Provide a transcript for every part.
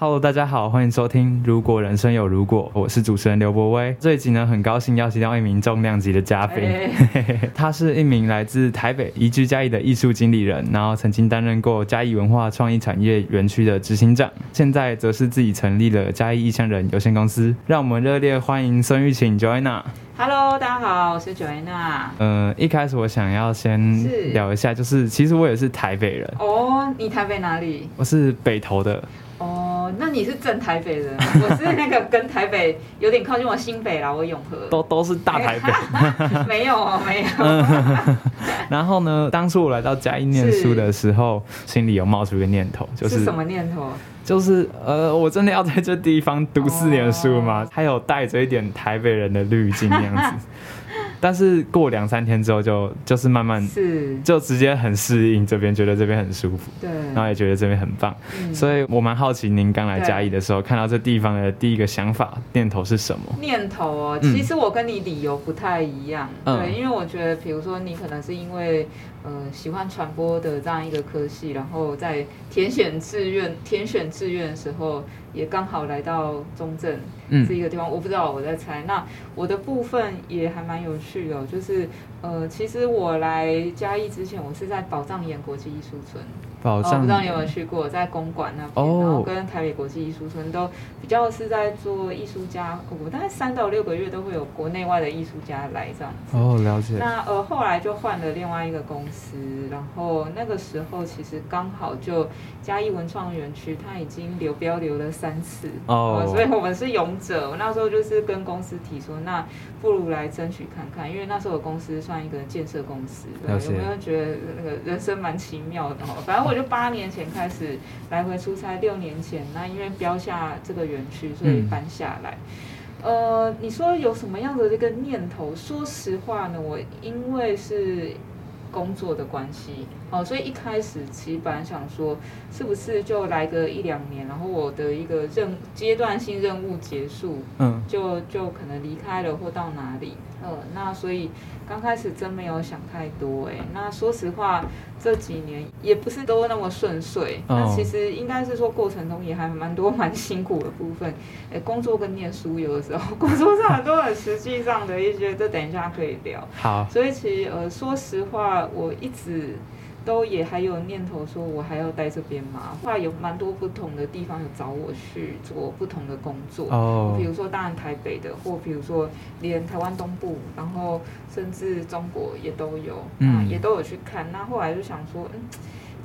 Hello，大家好，欢迎收听《如果人生有如果》，我是主持人刘博威。这一集呢，很高兴邀请到一名重量级的嘉宾，欸、他是一名来自台北移居嘉义的艺术经理人，然后曾经担任过嘉义文化创意产业园区的执行长，现在则是自己成立了嘉义异乡人有限公司。让我们热烈欢迎孙玉琴 Joanna。Hello，大家好，我是 Joanna。嗯、呃，一开始我想要先聊一下，就是其实我也是台北人。哦，oh, 你台北哪里？我是北投的。哦，oh, 那你是正台北人，我是那个跟台北有点靠近，我新北啦，我永和，都都是大台北，没有哦，没有。然后呢，当初我来到嘉义念书的时候，心里有冒出一个念头，就是，是什么念头？就是呃，我真的要在这地方读四年书吗？Oh. 还有带着一点台北人的滤镜那样子。但是过两三天之后就，就就是慢慢是。就直接很适应这边，觉得这边很舒服，对，然后也觉得这边很棒，嗯、所以我蛮好奇您刚来嘉义的时候，看到这地方的第一个想法念头是什么？念头哦，其实我跟你理由不太一样，嗯、对，因为我觉得，比如说你可能是因为呃喜欢传播的这样一个科系，然后在填选志愿填选志愿的时候。也刚好来到中正这一个地方，我不知道，我在猜。那我的部分也还蛮有趣的，就是呃，其实我来嘉义之前，我是在宝藏岩国际艺术村。宝藏、哦，不知道你有没有去过，在公馆那边，哦、然后跟台北国际艺术村都比较是在做艺术家，我大概三到六个月都会有国内外的艺术家来这样子。哦，了解。那呃，后来就换了另外一个公司，然后那个时候其实刚好就嘉义文创园区，它已经流标流了三次哦、呃，所以我们是勇者。我那时候就是跟公司提说，那不如来争取看看，因为那时候我公司算一个建设公司，对，有没有觉得那个人生蛮奇妙的？反正。我就八年前开始来回出差，六年前那因为标下这个园区，所以搬下来。嗯、呃，你说有什么样的这个念头？说实话呢，我因为是工作的关系，哦，所以一开始其实本来想说，是不是就来个一两年，然后我的一个任阶段性任务结束，嗯，就就可能离开了或到哪里。呃，那所以刚开始真没有想太多哎。那说实话，这几年也不是都那么顺遂。Oh. 那其实应该是说过程中也还蛮多 蛮辛苦的部分。哎，工作跟念书有的时候，工作上很多很实际上的一些，这等一下可以聊。好。所以其实呃，说实话，我一直。都也还有念头说，我还要待这边吗？后来有蛮多不同的地方有找我去做不同的工作，哦，比如说当然台北的，或比如说连台湾东部，然后甚至中国也都有，嗯，也都有去看。那后来就想说，嗯，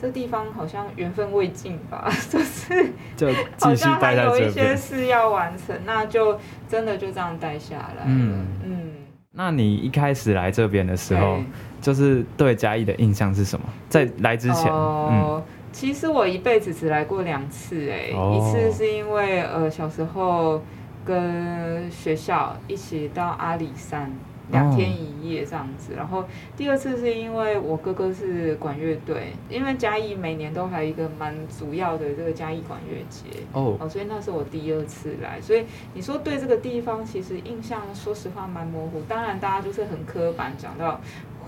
这地方好像缘分未尽吧，就是就好像还有一些事要完成，那就真的就这样待下来了，嗯。嗯那你一开始来这边的时候，就是对嘉义的印象是什么？在来之前，哦、嗯，其实我一辈子只来过两次，哎，哦、一次是因为呃小时候跟学校一起到阿里山。两天一夜这样子，然后第二次是因为我哥哥是管乐队，因为嘉义每年都还有一个蛮主要的这个嘉义管乐节。哦，所以那是我第二次来，所以你说对这个地方其实印象说实话蛮模糊，当然大家就是很刻板讲到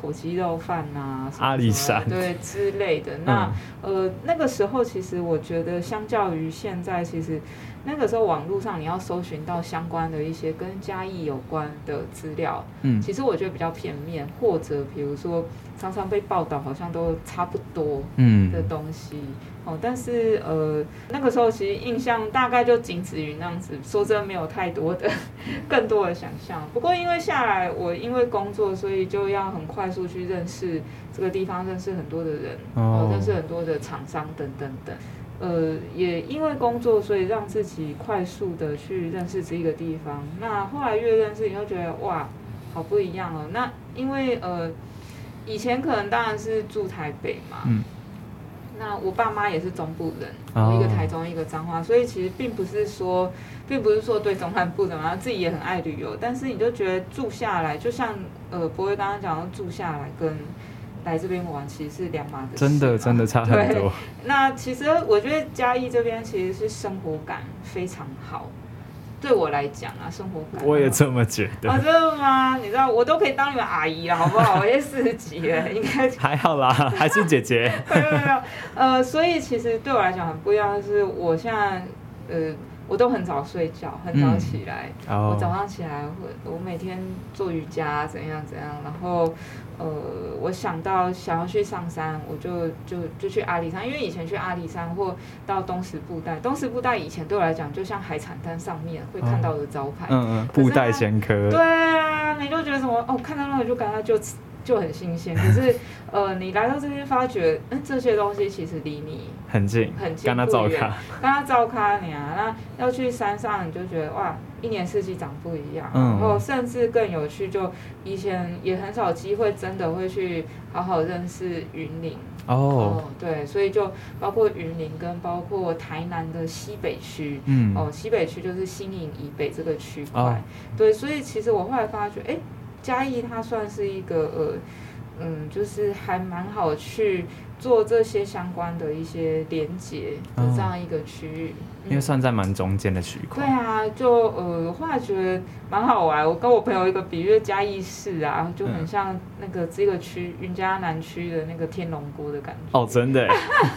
火鸡肉饭啊，阿里山。对之类的，那、嗯、呃那个时候其实我觉得相较于现在其实。那个时候网络上你要搜寻到相关的一些跟嘉义有关的资料，嗯，其实我觉得比较片面，或者比如说常常被报道好像都差不多，嗯的东西，嗯、哦，但是呃那个时候其实印象大概就仅止于那样子，说真的没有太多的 更多的想象。不过因为下来我因为工作，所以就要很快速去认识这个地方，认识很多的人，哦，认识很多的厂商等等等。呃，也因为工作，所以让自己快速的去认识这个地方。那后来越认识，你会觉得哇，好不一样哦。那因为呃，以前可能当然是住台北嘛，嗯，那我爸妈也是中部人，一个台中，一个彰化，所以其实并不是说，并不是说对中南部怎么样，自己也很爱旅游，但是你就觉得住下来，就像呃，柏威刚刚讲的住下来跟。来这边玩其实是两码子事，真的真的差很多。那其实我觉得嘉义这边其实是生活感非常好，对我来讲啊，生活感。我也这么觉得。啊，真的吗？你知道我都可以当你们阿姨了，好不好？我也四十几了，应该还好啦，还是姐姐。没有没有，呃，所以其实对我来讲很不一样的是，我现在呃。我都很早睡觉，很早起来。嗯 oh. 我早上起来会，我每天做瑜伽，怎样怎样。然后，呃，我想到想要去上山，我就就就去阿里山，因为以前去阿里山或到东石布袋，东石布袋以前对我来讲就像海产摊上面会看到的招牌。嗯嗯。布袋仙科。对啊，你就觉得什么？哦，看到那个就感觉就。就很新鲜，可是，呃，你来到这边发觉，嗯，这些东西其实离你很近，很近，跟他照咖，跟他照咖你啊，那要去山上，你就觉得哇，一年四季长不一样，嗯、然后甚至更有趣，就以前也很少机会真的会去好好认识云林。哦，哦，对，所以就包括云林跟包括台南的西北区，嗯，哦，西北区就是新营以北这个区块，哦、对，所以其实我后来发觉，哎。嘉义它算是一个呃，嗯，就是还蛮好去做这些相关的一些连接的这样一个区域，嗯、因为算在蛮中间的区块。对啊，就呃，后来觉得蛮好玩。我跟我朋友一个比喻，嘉义市啊，就很像那个这个区云嘉南区的那个天龙国的感觉。哦，真的。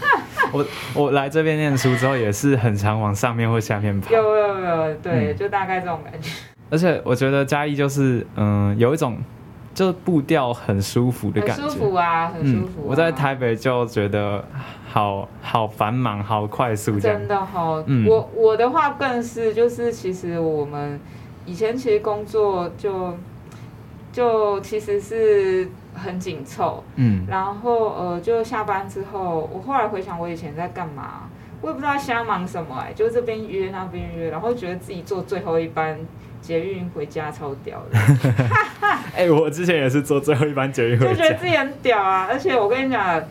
我我来这边念书之后，也是很常往上面或下面跑。有有有，对，嗯、就大概这种感觉。而且我觉得嘉义就是，嗯，有一种就步调很舒服的感觉。很舒服啊，很舒服啊。嗯，我在台北就觉得好好繁忙，好快速。真的好，嗯，我我的话更是，就是其实我们以前其实工作就就其实是很紧凑，嗯，然后呃，就下班之后，我后来回想我以前在干嘛，我也不知道瞎忙什么哎，就这边约那边约，然后觉得自己坐最后一班。捷运回家超屌的，哎、欸，我之前也是坐最后一班捷运回家，就觉得自己很屌啊！而且我跟你讲，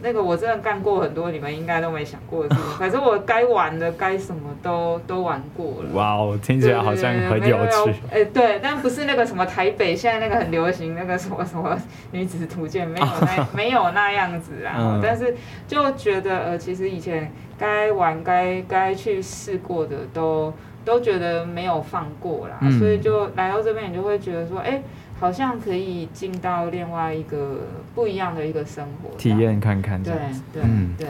那个我真的干过很多你们应该都没想过的事情，反正我该玩的该什么都都玩过了。哇哦，听起来好像很有趣。哎、欸，对，但不是那个什么台北现在那个很流行那个什么什么女子图鉴，没有那没有那样子啊。嗯、但是就觉得呃，其实以前该玩该该去试过的都。都觉得没有放过啦，嗯、所以就来到这边，你就会觉得说，哎、欸，好像可以进到另外一个不一样的一个生活，体验看看对对嗯。对。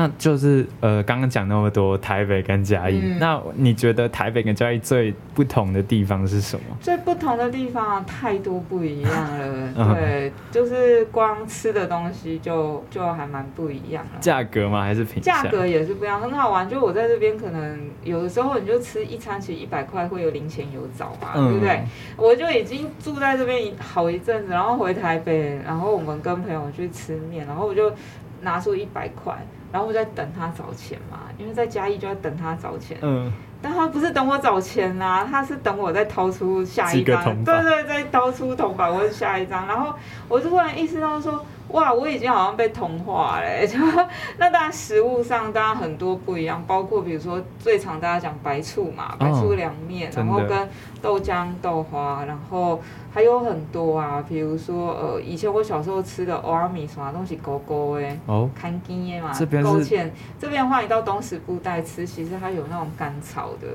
那就是呃，刚刚讲那么多台北跟嘉义，嗯、那你觉得台北跟嘉义最不同的地方是什么？最不同的地方太多不一样了，嗯、对，就是光吃的东西就就还蛮不一样了。价格吗？还是品相？价格也是不一样，很好玩。就我在这边，可能有的时候你就吃一餐，其实一百块会有零钱有找嘛，嗯、对不对？我就已经住在这边好一阵子，然后回台北，然后我们跟朋友去吃面，然后我就拿出一百块。然后我就在等他找钱嘛，因为在嘉义就要等他找钱。嗯，但他不是等我找钱啦、啊，他是等我再掏出下一张，对对，再掏出铜板或者下一张。然后我就突然意识到说。哇，我已经好像被同化了。就 那当然食物上当然很多不一样，包括比如说最常大家讲白醋嘛，白醋凉面，哦、然后跟豆浆豆花，然后还有很多啊，比如说呃，以前我小时候吃的欧阿米什么东西勾勾哎，哦，看经验嘛，勾芡。这边的话，你到东石布袋吃，其实它有那种甘草的，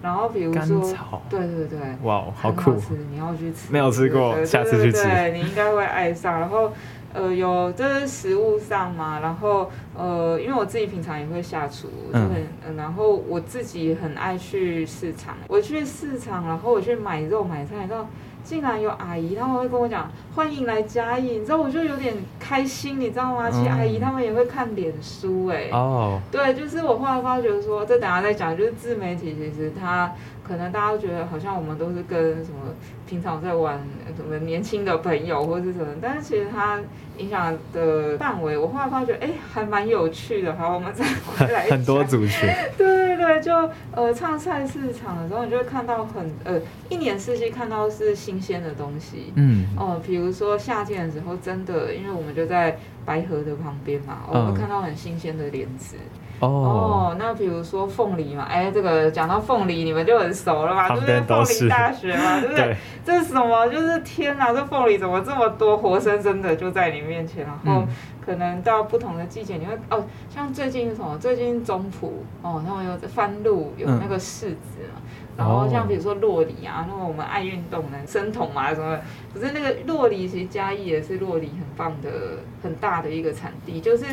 然后比如说，草。对对对，哇，好酷，你要去吃，没有吃过，下次去吃，对，你应该会爱上，然后。呃，有就是食物上嘛，然后呃，因为我自己平常也会下厨，就很，嗯、然后我自己很爱去市场，我去市场，然后我去买肉买菜，然后。竟然有阿姨，他们会跟我讲欢迎来嘉义，你知道我就有点开心，你知道吗？其实阿姨他们也会看脸书，哎，哦，对，就是我后来发觉说，这等下再讲，就是自媒体其实它可能大家都觉得好像我们都是跟什么平常在玩什么年轻的朋友或者是什么，但是其实它影响的范围，我后来发觉哎还蛮有趣的。好，我们再 回来很多族群，对对对，就呃唱菜市场的时候，你就会看到很呃一年四季看到是新。新鲜的东西，嗯，哦，比如说夏天的时候，真的，因为我们就在白河的旁边嘛，我会看到很新鲜的莲子。哦，哦，那比如说凤梨嘛，哎，这个讲到凤梨，你们就很熟了嘛，就是凤梨大学嘛，对不对？这是什么？就是天哪，这凤梨怎么这么多，活生生的就在你面前，然后可能到不同的季节，你会哦，像最近什么？最近中埔哦，然后有番路有那个柿子嘛。然后像比如说洛梨啊，然后我们爱运动的生酮啊什么，可是那个洛梨其实嘉义也是洛梨很棒的很大的一个产地。就是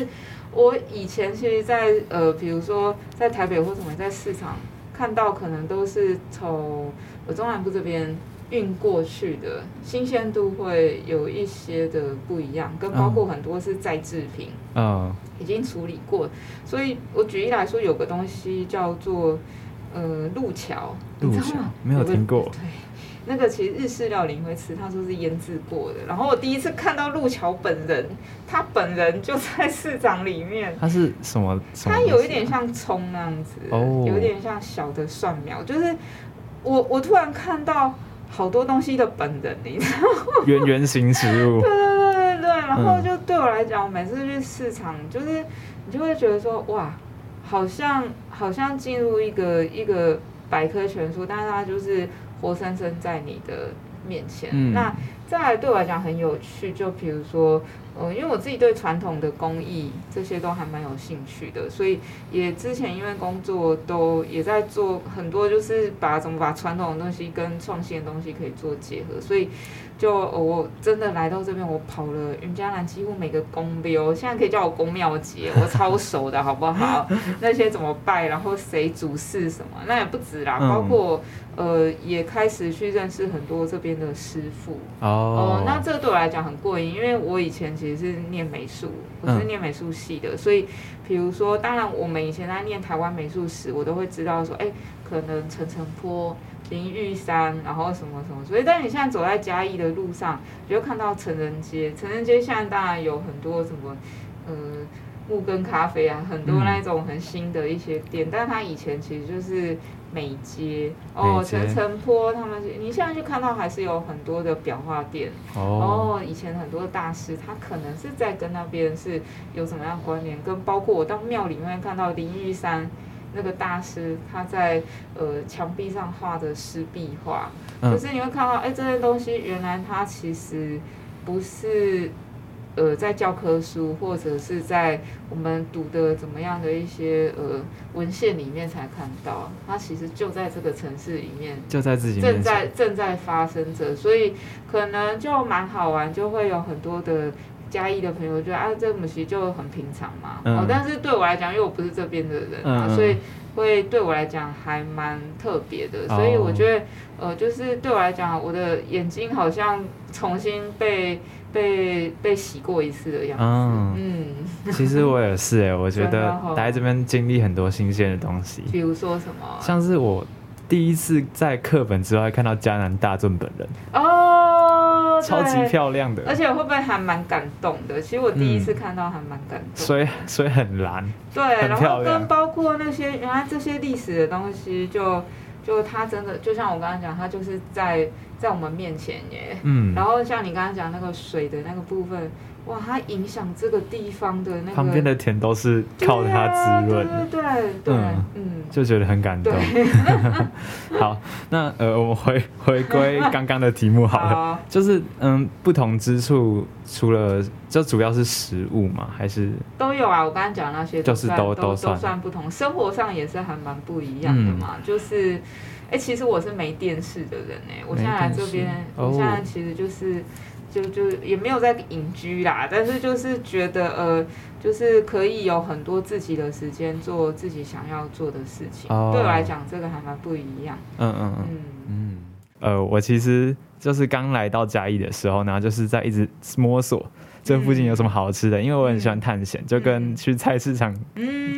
我以前其实在，在呃，比如说在台北或什么，在市场看到，可能都是从呃中南部这边运过去的，新鲜度会有一些的不一样，跟包括很多是再制品，嗯，已经处理过。所以我举例来说，有个东西叫做呃路桥，路桥没有听过。对。那个其实日式料理会吃，他说是腌制过的。然后我第一次看到路桥本人，他本人就在市场里面。他是什么？他有一点像葱那样子，哦，有点像小的蒜苗。就是我我突然看到好多东西的本人，你知道吗？圆圆形食物。对对对对对。然后就对我来讲，我每次去市场，就是你就会觉得说，哇，好像好像进入一个一个百科全书，但是它就是。活生生在你的面前，嗯、那再来对我来讲很有趣，就比如说，呃，因为我自己对传统的工艺这些都还蛮有兴趣的，所以也之前因为工作都也在做很多，就是把怎么把传统的东西跟创新的东西可以做结合，所以。就我真的来到这边，我跑了云嘉南几乎每个宫庙，现在可以叫我宫庙姐，我超熟的好不好？那些怎么拜，然后谁主事什么，那也不止啦，包括呃也开始去认识很多这边的师傅哦、呃。那这个对我来讲很过瘾，因为我以前其实是念美术，我是念美术系的，所以比如说，当然我们以前在念台湾美术史，我都会知道说，哎、欸，可能陈澄波。林玉山，然后什么什么，所以但你现在走在嘉义的路上，你就看到成人街。成人街现在当然有很多什么，呃，木根咖啡啊，很多那种很新的一些店，嗯、但它以前其实就是美街哦，陈城坡他们，你现在就看到还是有很多的裱画店哦，然后以前很多的大师，他可能是在跟那边是有什么样关联，跟包括我到庙里面看到林玉山。那个大师他在呃墙壁上画的湿壁画，可、嗯、是你会看到，哎，这些东西原来它其实不是呃在教科书或者是在我们读的怎么样的一些呃文献里面才看到，它其实就在这个城市里面，就在自己正在正在发生着，所以可能就蛮好玩，就会有很多的。嘉义的朋友觉得啊，这个其实就很平常嘛。嗯、哦，但是对我来讲，因为我不是这边的人啊，嗯、所以会对我来讲还蛮特别的。哦、所以我觉得，呃，就是对我来讲，我的眼睛好像重新被被被洗过一次的样子。嗯，嗯其实我也是哎，我觉得待在这边经历很多新鲜的东西。比如说什么？像是我第一次在课本之外看到嘉南大圳本人。哦。超级漂亮的，而且会不会还蛮感动的？其实我第一次看到还蛮感动的。水水很蓝，对，然后跟包括那些原来这些历史的东西就，就就它真的就像我刚刚讲，它就是在在我们面前耶。嗯，然后像你刚刚讲那个水的那个部分。哇，它影响这个地方的那个旁边的田都是靠着它滋润，对对对，对嗯嗯，就觉得很感动。好，那呃，我们回回归刚刚的题目好了，好就是嗯，不同之处除了就主要是食物嘛，还是都有啊？我刚刚讲那些就是都都都算不同，生活上也是还蛮不一样的嘛。嗯、就是，哎、欸，其实我是没电视的人哎，我现在来这边，我现在其实就是。就就也没有在隐居啦，但是就是觉得呃，就是可以有很多自己的时间做自己想要做的事情。Oh. 对我来讲，这个还蛮不一样。嗯嗯嗯嗯。呃，我其实就是刚来到嘉义的时候，然后就是在一直摸索这附近有什么好吃的，嗯、因为我很喜欢探险，就跟去菜市场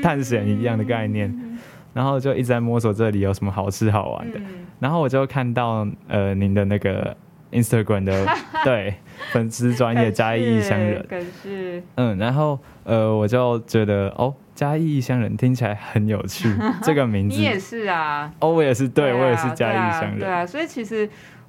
探险一样的概念。嗯、然后就一直在摸索这里有什么好吃好玩的。嗯、然后我就看到呃您的那个。Instagram 的对粉丝专业嘉义异乡人，可是嗯，然后呃，我就觉得哦，嘉义异乡人听起来很有趣，这个名 字你也是啊？哦，我也是，对，我也是嘉义异乡人，对啊，所以其实。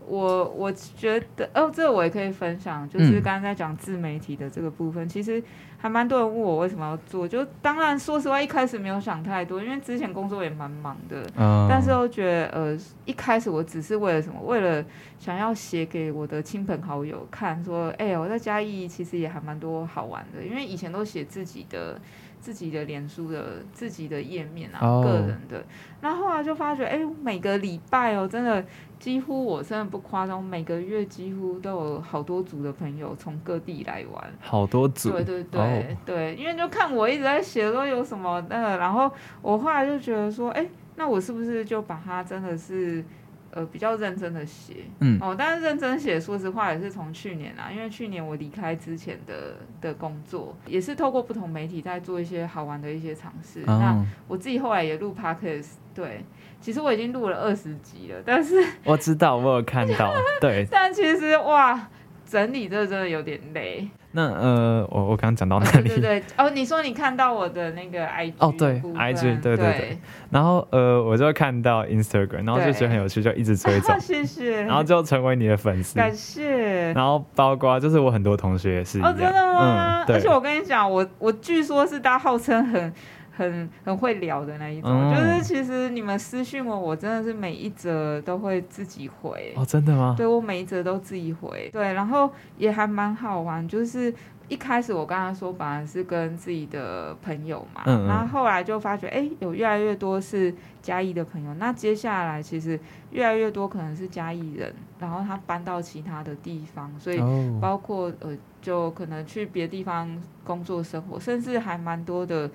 我我觉得哦，这个我也可以分享，就是刚刚在讲自媒体的这个部分，嗯、其实还蛮多人问我为什么要做，就当然说实话，一开始没有想太多，因为之前工作也蛮忙的，嗯、但是我觉得呃，一开始我只是为了什么？为了想要写给我的亲朋好友看，说，哎，我在嘉义其实也还蛮多好玩的，因为以前都写自己的。自己的脸书的自己的页面啊，oh. 个人的。然后后来就发觉，哎，每个礼拜哦，真的几乎我真的不夸张，每个月几乎都有好多组的朋友从各地来玩。好多组。对对对、oh. 对，因为就看我一直在写说有什么那个，然后我后来就觉得说，哎，那我是不是就把它真的是。呃，比较认真的写，嗯，哦，但是认真写，说实话也是从去年啊，因为去年我离开之前的的工作，也是透过不同媒体在做一些好玩的一些尝试。哦、那我自己后来也录 Podcast，对，其实我已经录了二十集了，但是 我知道，我有看到，对，但其实哇，整理这真的有点累。那呃，我我刚刚讲到哪里？对对对，哦，你说你看到我的那个 IG 哦，对，IG，对对对，对。然后呃，我就看到 Instagram，然后就觉得很有趣，就一直追踪，谢谢。然后就成为你的粉丝，感谢。然后包括就是我很多同学也是，哦，真的吗？嗯，对。而且我跟你讲，我我据说是大家号称很。很很会聊的那一种，嗯、就是其实你们私信我，我真的是每一则都会自己回。哦，真的吗？对，我每一则都自己回。对，然后也还蛮好玩，就是一开始我刚刚说本来是跟自己的朋友嘛，嗯嗯，然后后来就发觉，哎，有越来越多是嘉义的朋友。那接下来其实越来越多可能是嘉义人，然后他搬到其他的地方，所以包括呃，就可能去别的地方工作生活，甚至还蛮多的。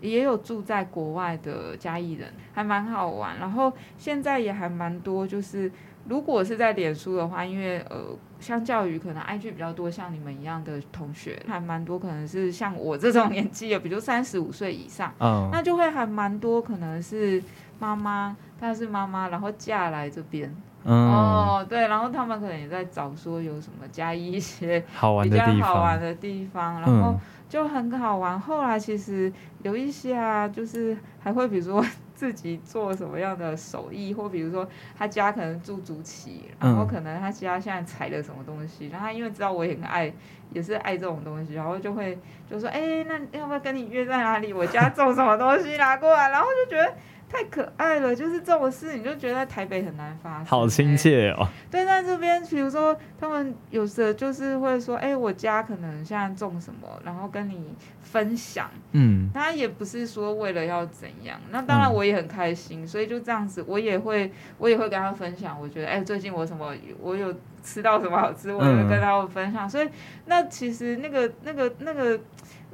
也有住在国外的嘉义人，还蛮好玩。然后现在也还蛮多，就是如果是在脸书的话，因为呃，相较于可能 IG 比较多像你们一样的同学，还蛮多可能是像我这种年纪的，比如三十五岁以上，嗯，那就会还蛮多可能是妈妈，她是妈妈，然后嫁来这边，嗯，哦，对，然后他们可能也在找说有什么嘉义一些比较好玩的地方，然后。就很好玩。后来其实有一些啊，就是还会比如说 自己做什么样的手艺，或比如说他家可能住竹崎，然后可能他家现在采了什么东西，然后他因为知道我也很爱，也是爱这种东西，然后就会就说：“哎，那要不要跟你约在哪里？我家种什么东西拿过来。”然后就觉得。太可爱了，就是这种事，你就觉得在台北很难发生。好亲切哦。对，在这边，比如说他们有时候就是会说，哎，我家可能现在种什么，然后跟你分享。嗯。他也不是说为了要怎样，那当然我也很开心，嗯、所以就这样子，我也会我也会跟他分享。我觉得，哎，最近我什么，我有吃到什么好吃，我也会跟他们分享。嗯、所以那其实那个那个那个那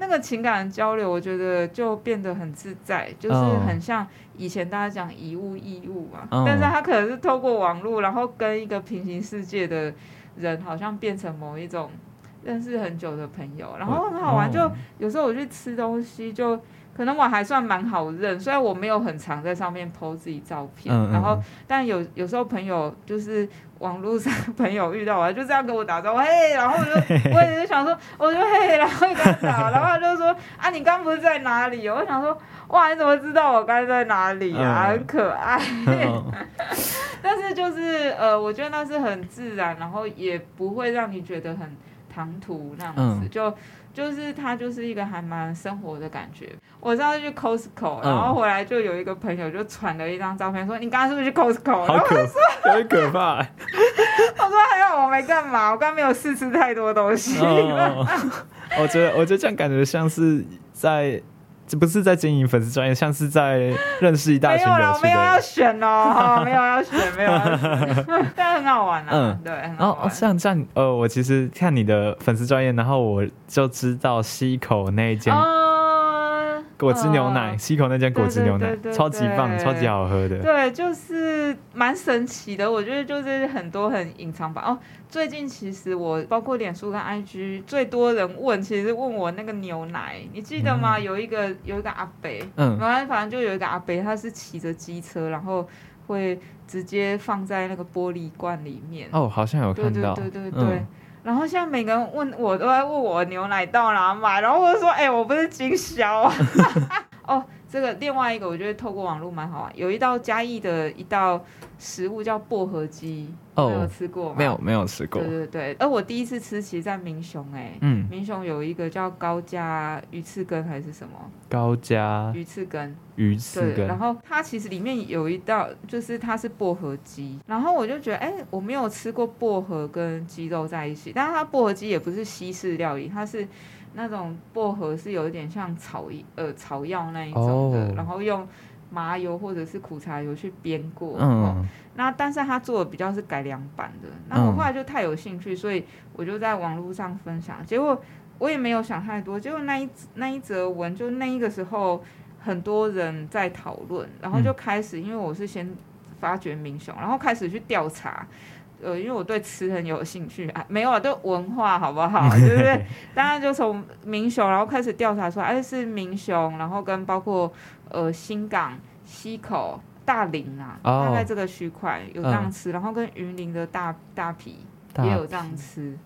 个情感交流，我觉得就变得很自在，就是很像。以前大家讲以物易物嘛，嗯、但是他可能是透过网络，然后跟一个平行世界的人，好像变成某一种认识很久的朋友，然后很好玩。就有时候我去吃东西，就可能我还算蛮好认，虽然我没有很常在上面 po 自己照片，嗯、然后但有有时候朋友就是网络上朋友遇到我，就这样跟我打招呼，嘿，然后我就 我也是想说，我就嘿，然后跟他打，然后他就说啊，你刚不是在哪里？我想说。哇，你怎么知道我刚在哪里啊？嗯、很可爱，嗯、但是就是呃，我觉得那是很自然，然后也不会让你觉得很唐突那样子，嗯、就就是它就是一个还蛮生活的感觉。我上次去 Costco，然后回来就有一个朋友就传了一张照片，说你刚刚是不是去 Costco？好可，有点可怕。我说还好我没干嘛，我刚没有试吃太多东西。哦、我觉得我觉得这样感觉像是在。这不是在经营粉丝专业，像是在认识一大群人。没有，没有要选哦，没有要选，没有要选，但很好玩啊。嗯，对。然后哦，像这样，呃，我其实看你的粉丝专业，然后我就知道西口那一间。哦果汁牛奶，溪口那间果汁牛奶超级棒，超级好喝的。对，就是蛮神奇的。我觉得就是很多很隐藏版哦。最近其实我包括脸书跟 IG 最多人问，其实问我那个牛奶，你记得吗？有一个有一个阿伯，嗯，然后反正就有一个阿伯，他是骑着机车，然后会直接放在那个玻璃罐里面。哦，好像有看到，对对对对。然后现在每个人问我都在问我牛奶到哪买，然后我就说，哎、我不是经销啊。哦，这个另外一个我觉得透过网络蛮好玩，有一道嘉义的一道食物叫薄荷鸡。哦，没有吃过吗？没有，没有吃过。对对对，而我第一次吃，其实在民雄哎、欸，嗯，民雄有一个叫高家鱼翅羹还是什么？高家鱼翅羹，鱼翅羹。然后它其实里面有一道，就是它是薄荷鸡，然后我就觉得，哎，我没有吃过薄荷跟鸡肉在一起，但是它薄荷鸡也不是西式料理，它是那种薄荷是有一点像草呃草药那一种的，哦、然后用麻油或者是苦茶油去煸过。嗯，那但是他做的比较是改良版的。那我后来就太有兴趣，所以我就在网络上分享。结果我也没有想太多，结果那一那一则文就那一个时候很多人在讨论，然后就开始，因为我是先发掘民雄，然后开始去调查。呃，因为我对吃很有兴趣啊，没有啊，对文化好不好？对不对？当然就从民雄，然后开始调查出来，哎，是民雄，然后跟包括呃新港、溪口、大林啊，大概这个区块有这样吃，然后跟云林的大大皮也有这样吃。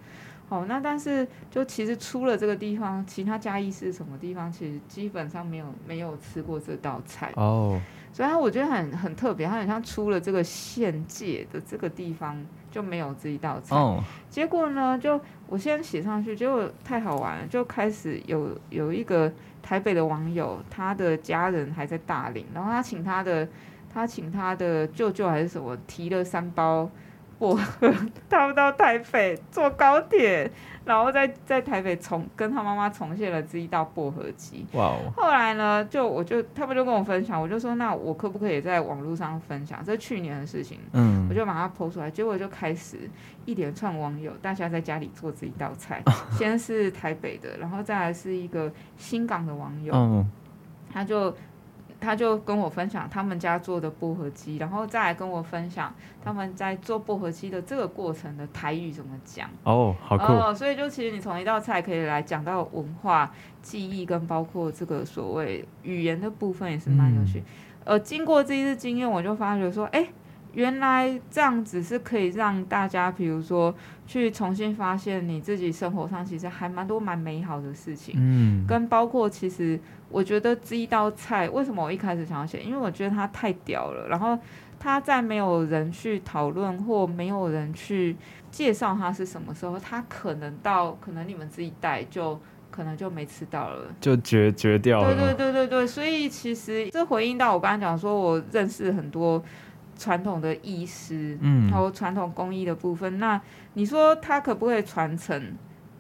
好，那但是就其实出了这个地方，其他嘉义是什么地方，其实基本上没有没有吃过这道菜哦。所以它我觉得很很特别，它很像出了这个县界的这个地方。就没有这一道菜，oh. 结果呢，就我先写上去，结果太好玩了，就开始有有一个台北的网友，他的家人还在大林，然后他请他的他请他的舅舅还是什么提了三包。薄荷他们到台北坐高铁，然后在在台北重跟他妈妈重现了这一道薄荷鸡。哇哦！后来呢，就我就他们就跟我分享，我就说那我可不可以在网络上分享？这是去年的事情，嗯，我就把它 po 出来，结果就开始一连串网友，大家在家里做这一道菜。先是台北的，然后再来是一个新港的网友，嗯，他就。他就跟我分享他们家做的薄荷鸡，然后再来跟我分享他们在做薄荷鸡的这个过程的台语怎么讲。哦，好酷。哦，所以就其实你从一道菜可以来讲到文化记忆，跟包括这个所谓语言的部分也是蛮有趣。嗯、呃，经过这一次经验，我就发觉说，哎、欸。原来这样子是可以让大家，比如说去重新发现你自己生活上其实还蛮多蛮美好的事情，嗯，跟包括其实我觉得这一道菜为什么我一开始想要写，因为我觉得它太屌了，然后它在没有人去讨论或没有人去介绍它是什么时候，它可能到可能你们这一代就可能就没吃到了，就绝绝掉了。对对对对对，所以其实这回应到我刚刚讲说，我认识很多。传统的医师，嗯，还有传统工艺的部分，那你说它可不可以传承？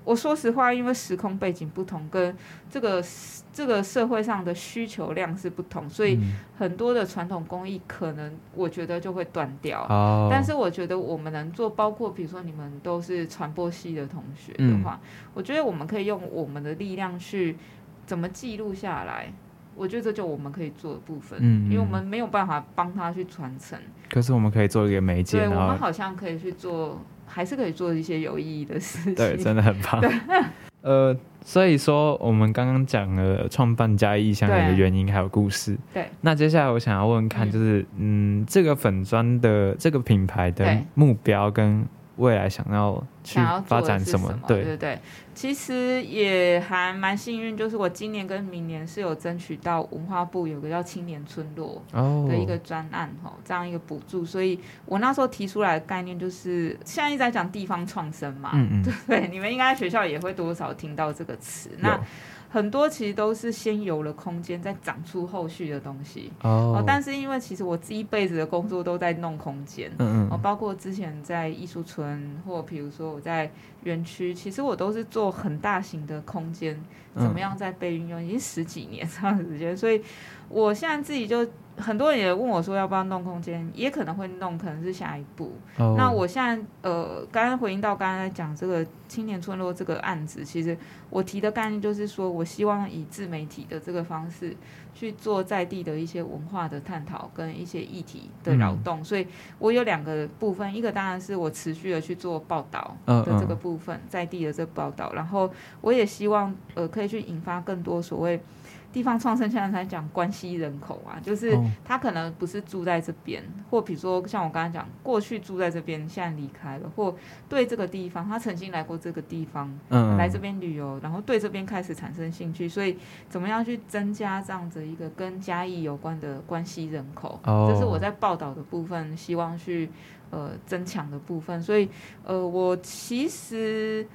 我说实话，因为时空背景不同，跟这个这个社会上的需求量是不同，所以很多的传统工艺可能我觉得就会断掉。哦，但是我觉得我们能做，包括比如说你们都是传播系的同学的话，嗯，我觉得我们可以用我们的力量去怎么记录下来。我觉得这就我们可以做的部分，嗯，因为我们没有办法帮他去传承。可是我们可以做一个媒介，对，我们好像可以去做，还是可以做一些有意义的事情。对，真的很棒。对，呃，所以说我们刚刚讲了创办嘉义异乡人的原因还有故事。对。那接下来我想要问问看，就是嗯，嗯，这个粉砖的这个品牌的目标跟。未来想要去发展什么？对。对对，其实也还蛮幸运，就是我今年跟明年是有争取到文化部有个叫青年村落的一个专案哈，这样一个补助，所以我那时候提出来的概念就是，现在一直在讲地方创生嘛，嗯嗯，对，你们应该学校也会多少听到这个词，那。很多其实都是先有了空间，再长出后续的东西。Oh. 哦，但是因为其实我这一辈子的工作都在弄空间，嗯嗯，哦，包括之前在艺术村，或比如说我在园区，其实我都是做很大型的空间，怎么样在被运用，已经十几年这样的时间，所以我现在自己就。很多人也问我说要不要弄空间，也可能会弄，可能是下一步。Oh. 那我现在呃，刚刚回应到刚刚在讲这个青年村落这个案子，其实我提的概念就是说，我希望以自媒体的这个方式去做在地的一些文化的探讨跟一些议题的扰动。嗯、所以我有两个部分，一个当然是我持续的去做报道的这个部分，uh, uh. 在地的这个报道，然后我也希望呃可以去引发更多所谓。地方创生现在才讲关系人口啊，就是他可能不是住在这边，或比如说像我刚才讲，过去住在这边，现在离开了，或对这个地方，他曾经来过这个地方，嗯，来这边旅游，然后对这边开始产生兴趣，所以怎么样去增加这样子一个跟嘉义有关的关系人口？这是我在报道的部分，希望去呃增强的部分。所以呃，我其实。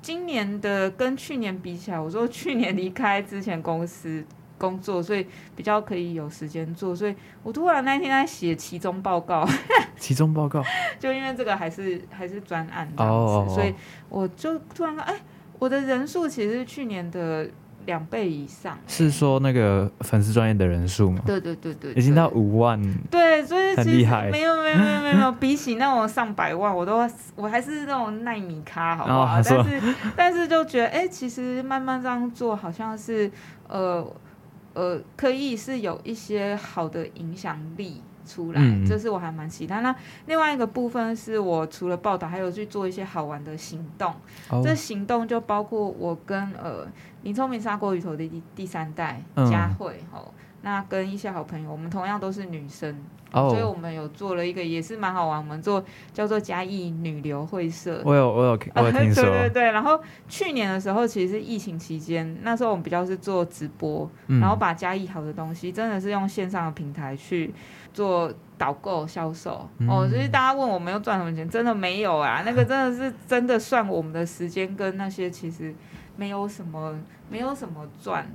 今年的跟去年比起来，我说去年离开之前公司工作，所以比较可以有时间做。所以我突然那天在写期中报告，期中报告，就因为这个还是还是专案这样子，oh, oh, oh. 所以我就突然说，哎、欸，我的人数其实是去年的两倍以上，是说那个粉丝专业的人数吗？对对对对，已经到五万，对，所以很厉害。没有没有没有没有，比起那种上百万，我都我还是那种奈米咖，好不好？哦、但是但是就觉得，哎、欸，其实慢慢这样做，好像是呃呃，可以是有一些好的影响力。出来，这是我还蛮期待。那另外一个部分是我除了报道，还有去做一些好玩的行动。Oh. 这行动就包括我跟呃林聪明砂锅鱼头的第第三代佳慧哦，那跟一些好朋友，我们同样都是女生。Oh. 所以我们有做了一个也是蛮好玩，我们做叫做嘉义女流会社。我有我有 我有听说。对对对，然后去年的时候其实是疫情期间，那时候我们比较是做直播，嗯、然后把嘉义好的东西真的是用线上的平台去做导购销售。嗯、哦，所以大家问我们又赚什么钱，真的没有啊，那个真的是真的算我们的时间跟那些其实没有什么没有什么赚。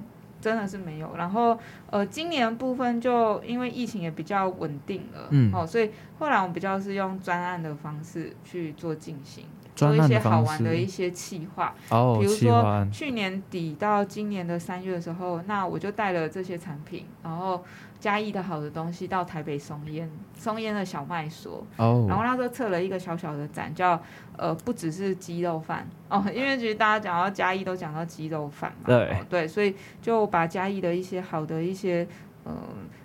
真的是没有，然后呃，今年部分就因为疫情也比较稳定了，嗯，哦，所以后来我们比较是用专案的方式去做进行，做一些好玩的一些企划，哦，比如说去年底到今年的三月的时候，那我就带了这些产品，然后。嘉义的好的东西到台北松烟，松烟的小卖所，oh. 然后那时候测了一个小小的展，叫呃不只是鸡肉饭。哦，因为其实大家讲到嘉义都讲到鸡肉饭嘛，对、哦、对，所以就把嘉义的一些好的一些呃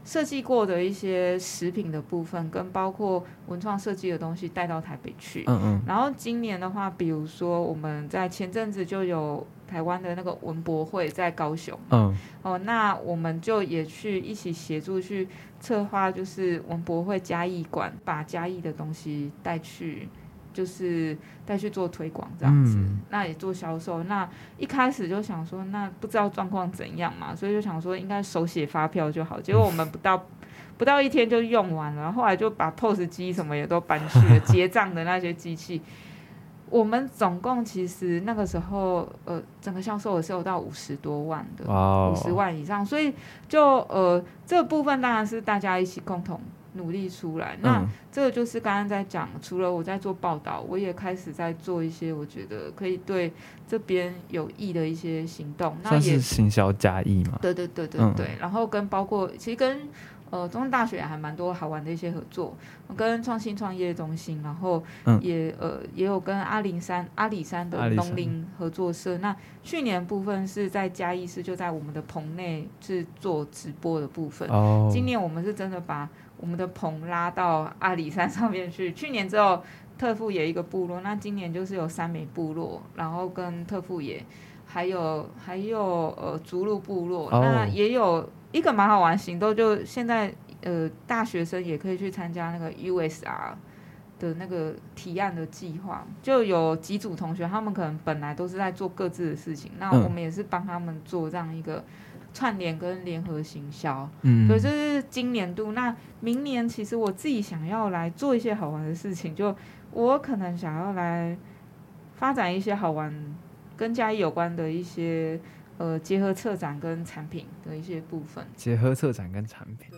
设计过的一些食品的部分，跟包括文创设计的东西带到台北去，嗯嗯，然后今年的话，比如说我们在前阵子就有。台湾的那个文博会在高雄，嗯，哦，那我们就也去一起协助去策划，就是文博会嘉义馆，把嘉义的东西带去，就是再去做推广这样子，嗯、那也做销售。那一开始就想说，那不知道状况怎样嘛，所以就想说应该手写发票就好。结果我们不到、嗯、不到一天就用完了，后来就把 POS 机什么也都搬去了，结账的那些机器。我们总共其实那个时候，呃，整个销售额是有到五十多万的，五十.万以上，所以就呃这个部分当然是大家一起共同努力出来。嗯、那这个就是刚刚在讲，除了我在做报道，我也开始在做一些我觉得可以对这边有益的一些行动。那也是行销加益嘛？对对对对对，嗯、然后跟包括其实跟。呃，中山大学还蛮多好玩的一些合作，跟创新创业中心，然后也、嗯、呃也有跟阿里山阿里山的农林合作社。那去年部分是在嘉义市，就在我们的棚内是做直播的部分。哦，今年我们是真的把我们的棚拉到阿里山 上面去。去年只有特富野一个部落，那今年就是有三美部落，然后跟特富野，还有还有呃竹鹿部落，哦、那也有。一个蛮好玩行动，就现在呃，大学生也可以去参加那个 USR 的那个提案的计划，就有几组同学，他们可能本来都是在做各自的事情，那我们也是帮他们做这样一个串联跟联合行销，嗯，所以这是今年度。那明年其实我自己想要来做一些好玩的事情，就我可能想要来发展一些好玩跟嘉义有关的一些。呃，结合策展跟产品的一些部分。结合策展跟产品。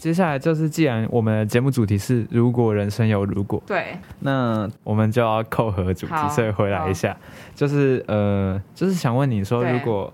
接下来就是，既然我们的节目主题是“如果人生有如果”，对，那我们就要扣合主题，所以回来一下，就是呃，就是想问你说，如果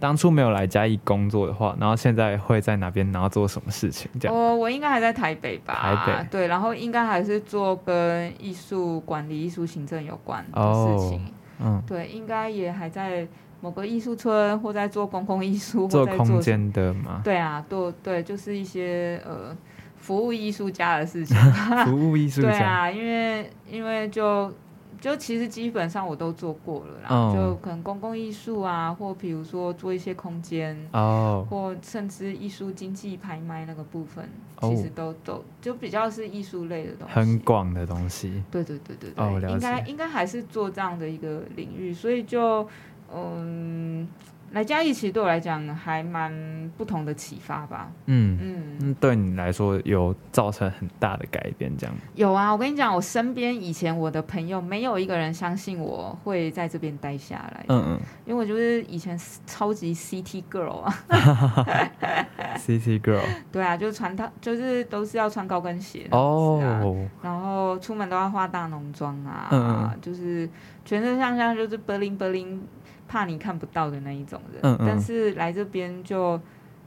当初没有来嘉义工作的话，然后现在会在哪边，然后做什么事情？这样，我我应该还在台北吧？台北，对，然后应该还是做跟艺术管理、艺术行政有关的事情，哦、嗯，对，应该也还在。某个艺术村，或在做公共艺术，做空间的吗？对啊，对对，就是一些呃服务艺术家的事情。服务艺术家。对啊，因为因为就就其实基本上我都做过了，然后就可能公共艺术啊，或比如说做一些空间哦，或甚至艺术经济拍卖那个部分，其实都都就比较是艺术类的东西，很广的东西。对对对对对，哦，应该应该还是做这样的一个领域，所以就。嗯，来嘉义其实对我来讲还蛮不同的启发吧。嗯嗯，对你来说有造成很大的改变，这样？有啊，我跟你讲，我身边以前我的朋友没有一个人相信我会在这边待下来。嗯嗯，因为我就是以前超级 City Girl 啊。City Girl。对啊，就是穿它，就是都是要穿高跟鞋哦、啊，然后出门都要化大浓妆啊，嗯嗯就是全身上下就是 bling bling。怕你看不到的那一种人，嗯嗯，但是来这边就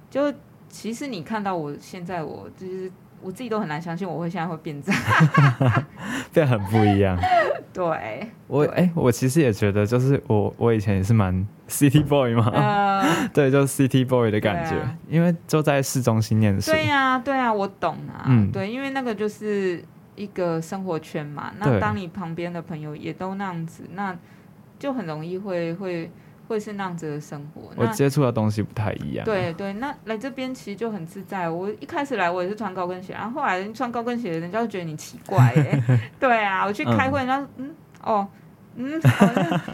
就其实你看到我现在，我就是我自己都很难相信我会现在会变这样，变很不一样。对，我哎、欸，我其实也觉得，就是我我以前也是蛮 city boy 嘛，呃、对，就是 city boy 的感觉，啊、因为就在市中心念书。对呀、啊，对啊，我懂啊，嗯，对，因为那个就是一个生活圈嘛。那当你旁边的朋友也都那样子，那。就很容易会会会是那样子的生活。我接触的东西不太一样。对对，那来这边其实就很自在。我一开始来我也是穿高跟鞋，然后后来穿高跟鞋，人家就觉得你奇怪耶。对啊，我去开会，人家说嗯哦嗯，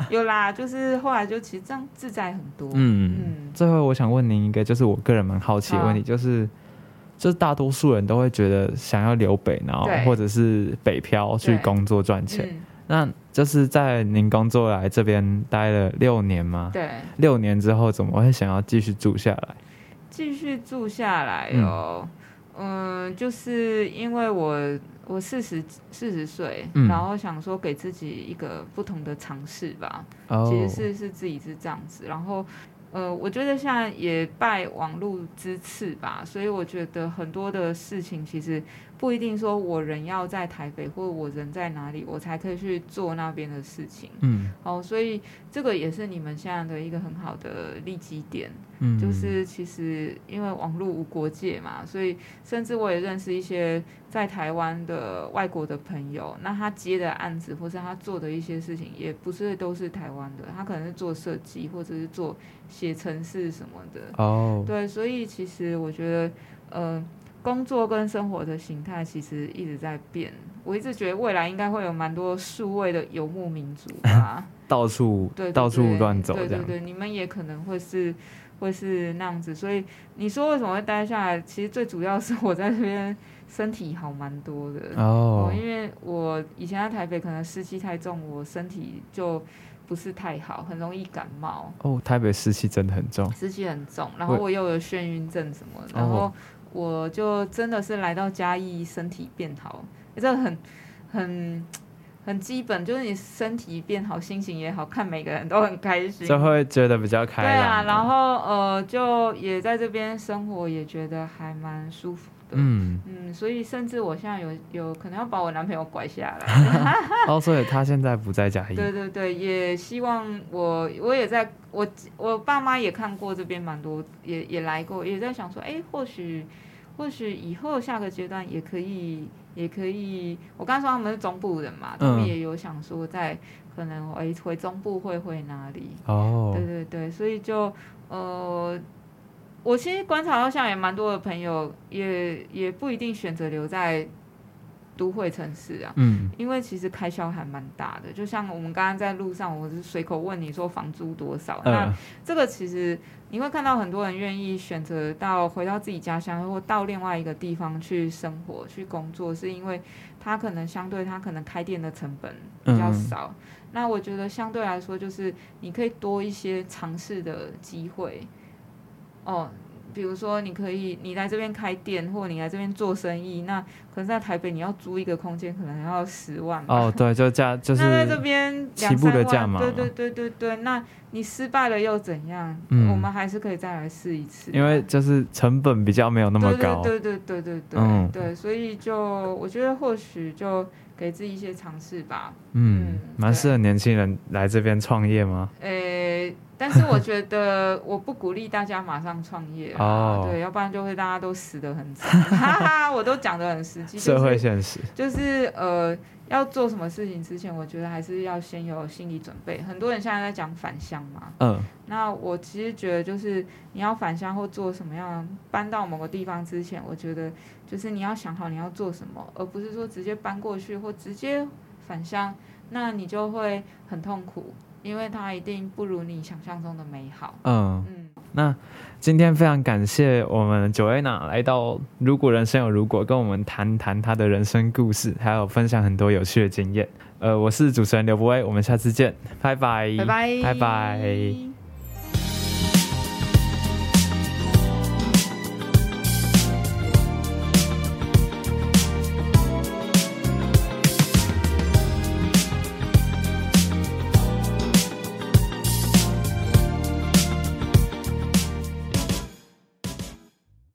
有啦，就是后来就其实这样自在很多。嗯嗯。最后我想问您一个，就是我个人蛮好奇的问题，就是就是大多数人都会觉得想要留北，然后或者是北漂去工作赚钱。那就是在您工作来这边待了六年吗？对，六年之后怎么会想要继续住下来？继续住下来哦，嗯，嗯，就是因为我我四十四十岁，嗯、然后想说给自己一个不同的尝试吧。哦、其实是是自己是这样子，然后。呃，我觉得现在也拜网络之赐吧，所以我觉得很多的事情其实不一定说我人要在台北，或者我人在哪里，我才可以去做那边的事情。嗯，哦，所以这个也是你们现在的一个很好的利基点。嗯，就是其实因为网络无国界嘛，所以甚至我也认识一些在台湾的外国的朋友，那他接的案子或是他做的一些事情，也不是都是台湾的，他可能是做设计或者是做。写程式什么的哦，对，所以其实我觉得，呃，工作跟生活的形态其实一直在变。我一直觉得未来应该会有蛮多数位的游牧民族吧，到处对，到处乱走。对对对，你们也可能会是会是那样子。所以你说为什么会待下来？其实最主要是我在这边身体好蛮多的哦，因为我以前在台北可能湿气太重，我身体就。不是太好，很容易感冒。哦，台北湿气真的很重，湿气很重，然后我又有眩晕症什么，然后我就真的是来到嘉义，身体变好，这个很很很基本，就是你身体变好，心情也好，看每个人都很开心，就会觉得比较开心。对啊，然后呃，就也在这边生活，也觉得还蛮舒服。嗯嗯，所以甚至我现在有有可能要把我男朋友拐下来。哦，所以他现在不在嘉义。对对对，也希望我我也在我我爸妈也看过这边蛮多，也也来过，也在想说，哎，或许或许以后下个阶段也可以也可以。我刚说他们是中部人嘛，他们也有想说在可能回回中部会回哪里。哦，对对对，所以就呃。我其实观察到，现在也蛮多的朋友也也不一定选择留在都会城市啊，嗯，因为其实开销还蛮大的。就像我们刚刚在路上，我是随口问你说房租多少，呃、那这个其实你会看到很多人愿意选择到回到自己家乡，或到另外一个地方去生活、去工作，是因为他可能相对他可能开店的成本比较少。嗯、那我觉得相对来说，就是你可以多一些尝试的机会。哦，比如说你可以，你来这边开店，或者你来这边做生意，那可能在台北你要租一个空间，可能要十万。哦，对，就价 就是。那在这边起步的价嘛。对对对对对，那你失败了又怎样？嗯，我们还是可以再来试一次。因为就是成本比较没有那么高。对对对对对对。嗯。对，所以就我觉得或许就给自己一些尝试吧。嗯，蛮适合年轻人来这边创业吗？诶。但是我觉得我不鼓励大家马上创业啊，oh. 对，要不然就会大家都死的很惨。哈哈，我都讲的很实际，社会现实就是呃，要做什么事情之前，我觉得还是要先有心理准备。很多人现在在讲返乡嘛，嗯，那我其实觉得就是你要返乡或做什么样搬到某个地方之前，我觉得就是你要想好你要做什么，而不是说直接搬过去或直接返乡，那你就会很痛苦。因为它一定不如你想象中的美好。嗯嗯，那今天非常感谢我们 Joanna 来到《如果人生有如果》，跟我们谈谈她的人生故事，还有分享很多有趣的经验。呃，我是主持人刘博威，我们下次见，拜拜，拜拜，拜拜。